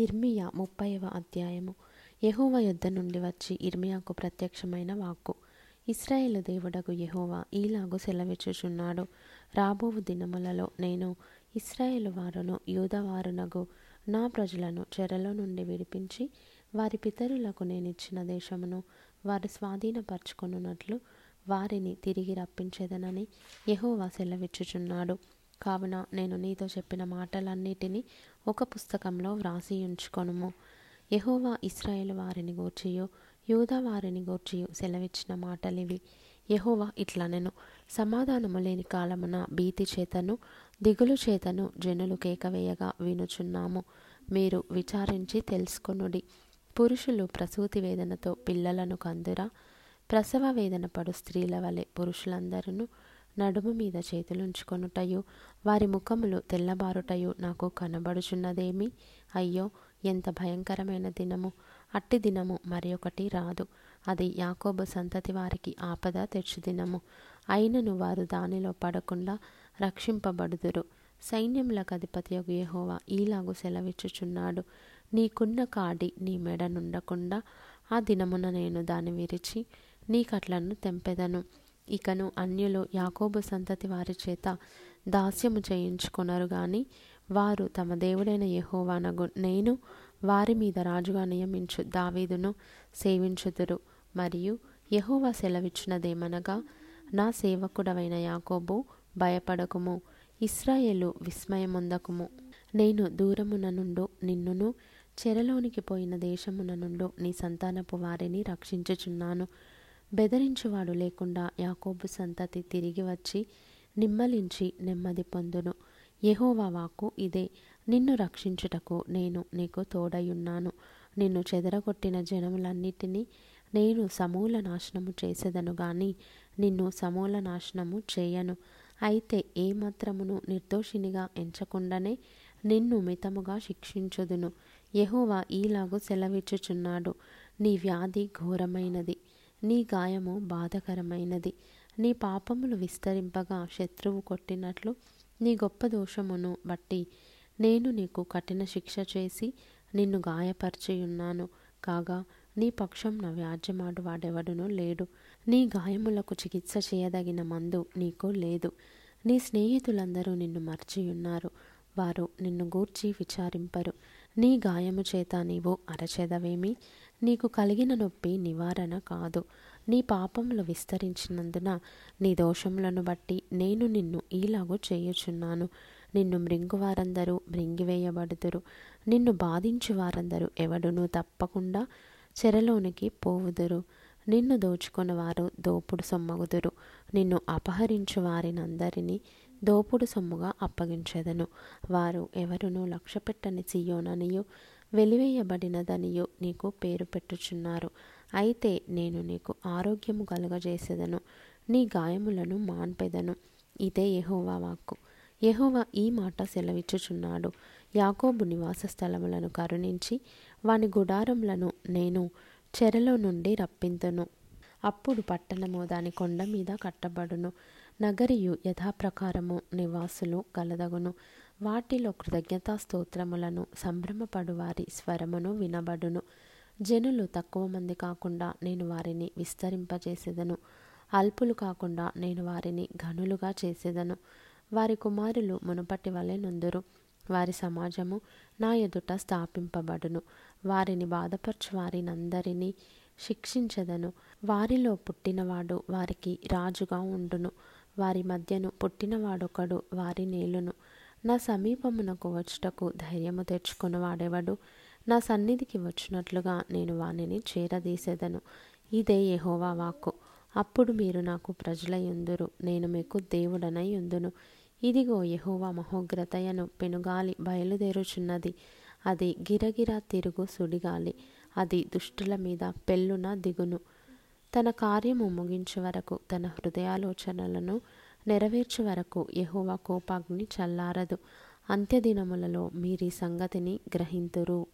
ఇర్మియా ముప్పైవ అధ్యాయము. యహోవ యొద్ద నుండి వచ్చి ఇర్మియాకు ప్రత్యక్షమైన వాక్కు. ఇస్రాయేల్ దేవుడగు యహోవా ఈలాగు సెలవిచ్చుచున్నాడు. రాబోవు దినములలో నేను ఇస్రాయేల్ వారును యూదవారునగు నా ప్రజలను చెరలో నుండి విడిపించి వారి పితరులకు నేనిచ్చిన దేశమును వారు స్వాధీనపరచుకొనున్నట్లు వారిని తిరిగి రప్పించేదనని యహోవా సెలవిచ్చుచున్నాడు. కావున నేను నీతో చెప్పిన మాటలన్నిటినీ ఒక పుస్తకంలో వ్రాసి ఉంచుకొనుము. యహోవా ఇస్రాయేల్ వారిని గూర్చియు యూదా వారిని గూర్చియు సెలవిచ్చిన మాటలివి. యహోవా ఇట్లా నేను సమాధానము లేని కాలమున భీతి చేతను దిగులు చేతను జనులు కేకవేయగా వినుచున్నాము. మీరు విచారించి తెలుసుకొనుడి. పురుషులు ప్రసూతి వేదనతో పిల్లలను కందురా ప్రసవ వేదన పడు స్త్రీల వలె పురుషులందరూ నడుము మీద చేతులుంచుకొనుటయు వారి ముఖములు తెల్లబారుటయు నాకు కనబడుచున్నదేమి? అయ్యో ఎంత భయంకరమైన దినము! అట్టి దినము మరి ఒకటి రాదు. అది యాకోబు సంతతి వారికి ఆపద తెచ్చు దినము అయినను వారు దానిలో పడకుండా రక్షింపబడుదురు. సైన్యములకు అధిపతి యహోవా ఈలాగు సెలవిచ్చుచున్నాడు. నీకున్న కాడి నీ మెడనుండకుండా ఆ దినమున నేను దాన్ని విరిచి నీ కట్లను తెంపెదను. ఇకను అన్యులు యాకోబు సంతతి వారి చేత దాస్యము చేయించుకొనరు గాని వారు తమ దేవుడైన యహోవానగు నేను వారి మీద రాజుగా నియమించు దావీదును సేవించుదురు. మరియు యహోవా సెలవిచ్చినదేమనగా నా సేవకుడవైన యాకోబు భయపడకుము ఇస్రాయేలు విస్మయముందకుము. నేను దూరమున నుండు నిన్నును చెరలోనికి పోయిన దేశమున నుండు నీ సంతానపు వారిని రక్షించుచున్నాను. బెదిరించువాడు లేకుండా యాకోబు సంతతి తిరిగి వచ్చి నిమ్మలించి నెమ్మది పొందును. యెహోవా వాక్కు ఇదే నిన్ను రక్షించుటకు నేను నీకు తోడయున్నాను నిన్ను చెదరగొట్టిన జనములన్నిటినీ నేను సమూల నాశనము చేసేదను గాని నిన్ను సమూల నాశనము చేయను. అయితే ఏ మాత్రమును నిర్దోషినిగా ఎంచకుండానే నిన్ను మితముగా శిక్షించుదును. యహోవా ఈలాగు సెలవిచ్చుచున్నాడు. నీ వ్యాధి ఘోరమైనది. నీ గాయము బాధకరమైనది. నీ పాపములు విస్తరింపగా శత్రువు కొట్టినట్లు నీ గొప్ప దోషమును బట్టి నేను నీకు కఠిన శిక్ష చేసి నిన్ను గాయపరిచియున్నాను. కాగా నీ పక్షం నా వ్యాజ్యమాడు వాడెవడునూ లేడు. నీ గాయములకు చికిత్స చేయదగిన మందు నీకు లేదు. నీ స్నేహితులందరూ నిన్ను మర్చియున్నారు. వారు నిన్ను గూర్చి విచారింపరు. నీ గాయము చేత నీవు అరచెదవేమి? నీకు కలిగిన నొప్పి నివారణ కాదు. నీ పాపములు విస్తరించినందున నీ దోషములను బట్టి నేను నిన్ను ఈలాగు చేయుచున్నాను. నిన్ను మృంగువారందరూ మృంగివేయబడుదురు. నిన్ను బాధించు వారందరూ ఎవడునూ తప్పకుండా చెరలోనికి పోవుదురు. నిన్ను దోచుకుని వారు దోపుడు సొమ్మగుదురు. నిన్ను అపహరించు వారినందరినీ దోపుడు సొమ్ముగా అప్పగించెదను. వారు ఎవరునూ లక్ష్యపెట్టని సియోననియు వెలివేయబడినదనియు నీకు పేరు పెట్టుచున్నారు. అయితే నేను నీకు ఆరోగ్యము కలుగజేసేదను. నీ గాయములను మాన్పెదను. ఇదే యహోవా వాక్కు. యహోవా ఈ మాట సెలవిచ్చుచున్నాడు. యాకోబు నివాస స్థలములను కరుణించి వాని గుడారములను నేను చెరలో నుండి రప్పింతును. అప్పుడు పట్టణము దాని కొండ మీద కట్టబడును. నగరియు యథాప్రకారము నివాసులు కలదగును. వాటిలో కృతజ్ఞతా స్తోత్రములను సంభ్రమపడు వారి స్వరమును వినబడును. జనులు తక్కువ మంది కాకుండా నేను వారిని విస్తరింపజేసేదను. అల్పులు కాకుండా నేను వారిని ఘనులుగా చేసేదను. వారి కుమారులు మునుపటి వలె నుందురు. వారి సమాజము నా ఎదుట స్థాపింపబడును. వారిని బాధపరచు వారినందరినీ శిక్షించదను. వారిలో పుట్టినవాడు వారికి రాజుగా ఉండును. వారి మధ్యను పుట్టినవాడొకడు వారి నేలును. నా సమీపమునకు వచ్చుటకు ధైర్యము తెచ్చుకుని వాడేవాడు? నా సన్నిధికి వచ్చినట్లుగా నేను వానిని చేరదీసేదను. ఇదే యహోవా వాక్కు. అప్పుడు మీరు నాకు ప్రజలయుందురు నేను మీకు దేవుడనై ఉందును ఇదిగో యహోవా మహోగ్రతయను పెనుగాలి బయలుదేరుచున్నది. అది గిరగిరా తిరుగు సుడిగాలి. అది దుష్టుల మీద పెళ్ళున దిగును. తన కార్యము ముగించే వరకు తన హృదయాలోచనలను నెరవేర్చే వరకు యెహోవా కోపాగ్ని చల్లారదు. అంత్యదినములలో మీరీ సంగతిని గ్రహింతురు.